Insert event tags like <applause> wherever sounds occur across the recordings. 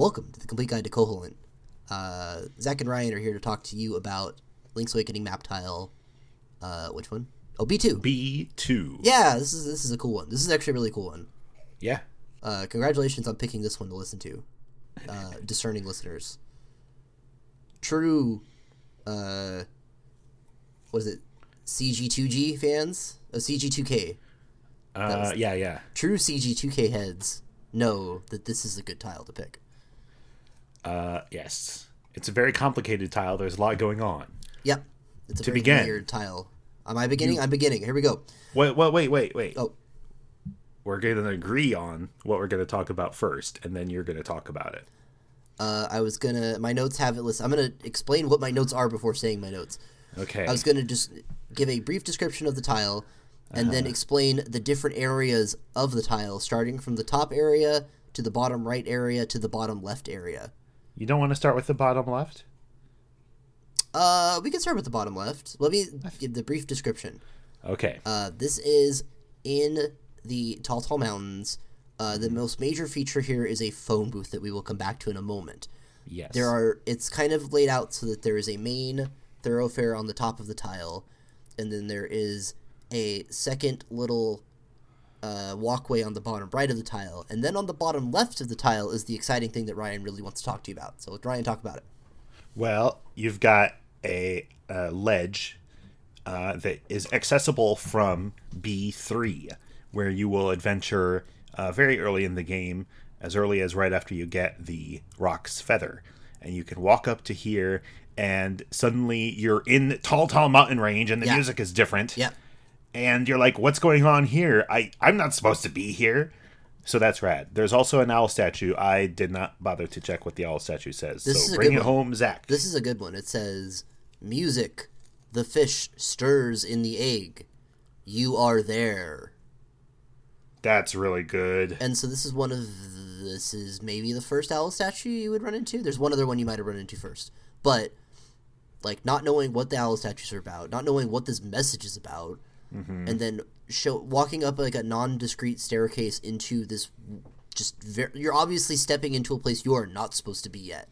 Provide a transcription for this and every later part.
Welcome to the Complete Guide to Koholint. Uh, Zach and Ryan are here to talk to you about Link's Awakening map tile. Uh, which one? Oh, B two. B two. Yeah, this is this is a cool one. This is actually a really cool one. Yeah. Uh, congratulations on picking this one to listen to, uh, discerning listeners. True, uh, what is it? CG2G fans? Oh, CG2K. Uh, yeah, yeah. True CG2K heads know that this is a good tile to pick. Uh, yes. It's a very complicated tile. There's a lot going on. Yep. It's a To very begin. weird tile. Am I beginning? I'm beginning. Here we go. Wait, wait, wait, wait, wait. Oh, We're going to agree on what we're going to talk about first, and then you're going to talk about it. uh, I was gonna. My notes have it listed. I'm gonna explain what my notes are before saying my notes. Okay. I was going to just give a brief description of the tile and then explain the different areas of the tile, starting from the top area to the bottom right area to the bottom left area. You don't want to start with the bottom left? Uh, we can start with the bottom left. Let me give the brief description. Okay. Uh, this is in the Tal Tal Mountains. Uh, the most major feature here is a phone booth that we will come back to in a moment. yes. There are it's kind of laid out so that there is a main thoroughfare on the top of the tile, and then there is a second little uh, walkway on the bottom right of the tile, and then on the bottom left of the tile is the exciting thing that Ryan really wants to talk to you about. So let Ryan talk about it. Well, you've got a, uh ledge uh, that is accessible from B3, where you will adventure uh, very early in the game, as early as right after you get the Roc's Feather. And you can walk up to here, and suddenly you're in the Tal Tal Mountain Range, and the Yeah. music is different. Yep. And you're like, what's going on here? I, I'm not supposed to be here. So that's rad. There's also an owl statue. I did not bother to check what the owl statue says. This is so bring it one. home, Zach. This is a good one. It says, "Music, the fish stirs in the egg. You are there." That's really good. And so this is one of this is maybe the first owl statue you would run into. There's one other one you might have run into first, but like not knowing what the owl statues are about, not knowing what this message is about, and then show walking up like a non-discrete staircase into this just very, you're obviously stepping into a place you are not supposed to be yet.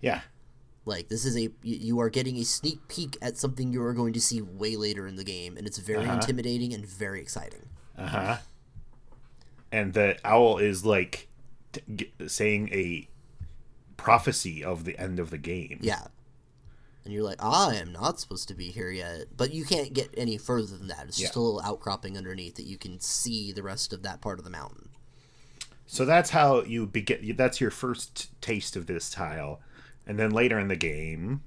Yeah. Like this is a you- you are getting a sneak peek at something you are going to see way later in the game, and it's very Uh-huh. intimidating and very exciting. Uh huh. And the owl is like t- g- saying a prophecy of the end of the game. Yeah. And you're like, I am not supposed to be here yet. But you can't get any further than that. It's just a little outcropping underneath that you can see the rest of that part of the mountain. So that's how you begin. That's your first taste of this tile, and then later in the game,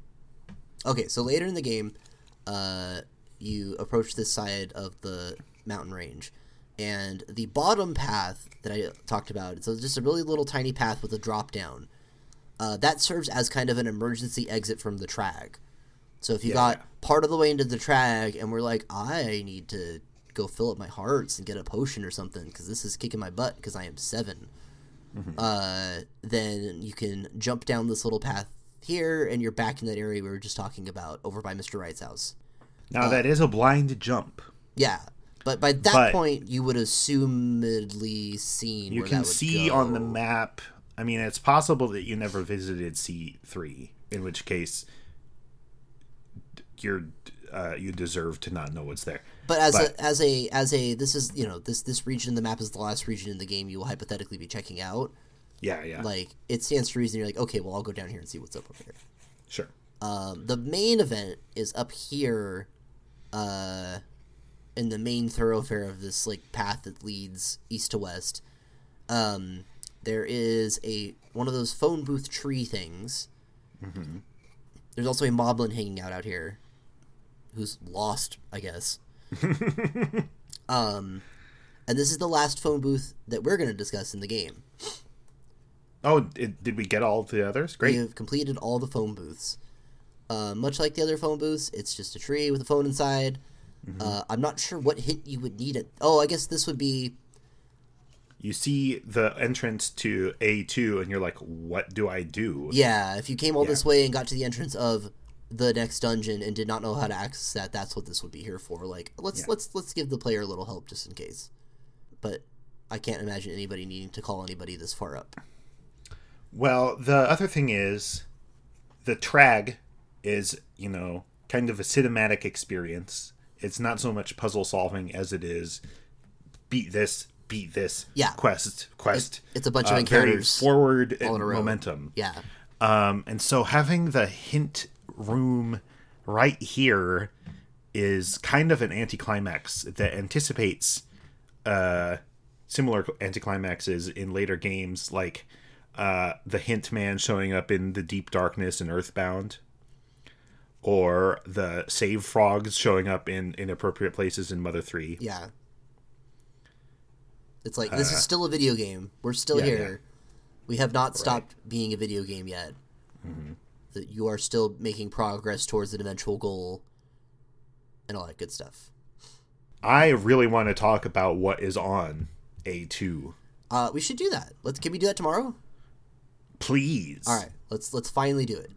Okay, so later in the game, uh, you approach this side of the mountain range. And the bottom path that I talked about, it's just a really little tiny path with a drop down. Uh, that serves as kind of an emergency exit from the TRAG. So if you Yeah. got part of the way into the TRAG and we're like, I need to go fill up my hearts and get a potion or something because this is kicking my butt because I am 7 uh, then you can jump down this little path here and you're back in that area we were just talking about over by Mr. Wright's house. now that is a blind jump. Yeah. But by that But- point, you would assumedly seen You can see go. on the map. I mean, it's possible that you never visited C three, in which case you're uh, you deserve to not know what's there. But as But- a as a as a this is you know this this region in the map is the last region in the game you will hypothetically be checking out. Yeah, yeah, Like it stands to reason you're like okay well I'll go down here and see what's up over here. sure. Um, the main event is up here, uh, in the main thoroughfare of this like path that leads east to west. Um, there is a one of those phone booth tree things. There's also a moblin hanging out out here, who's lost, I guess. <laughs> um, and this is the last phone booth that we're going to discuss in the game. Oh, it, did we get all the others? Great. We have completed all the phone booths. Uh, much like the other phone booths, it's just a tree with a phone inside. Mm-hmm. Uh, I'm not sure what hint you would need it. Oh, I guess this would be You see the entrance to A two, and you're like, "What do I do?" yeah. If you came all Yeah. this way and got to the entrance of the next dungeon and did not know how to access that, that's what this would be here for. Like let's Yeah. let's let's give the player a little help just in case. But I can't imagine anybody needing to call anybody this far up. Well, the other thing is the trag is, you know, kind of a cinematic experience. It's not so much puzzle solving as it is beat this, beat this, Yeah. quest, quest. it's a bunch of uh, very encounters forward all in a row. momentum. Yeah. Um, and so having the hint room right here is kind of an anticlimax that anticipates uh, similar anticlimaxes in later games, like uh, the hint man showing up in the deep darkness in Earthbound, or the save frogs showing up in inappropriate places in Mother Three. Yeah. It's like this is still a video game. We're still Uh, yeah, here. We have not stopped being a video game yet. Mm-hmm. That you are still making progress towards an eventual goal, and all that good stuff. I really want to talk about what is on A two. Uh, we should do that. Let's. Can we do that tomorrow? Please. All right. Let's let's finally do it.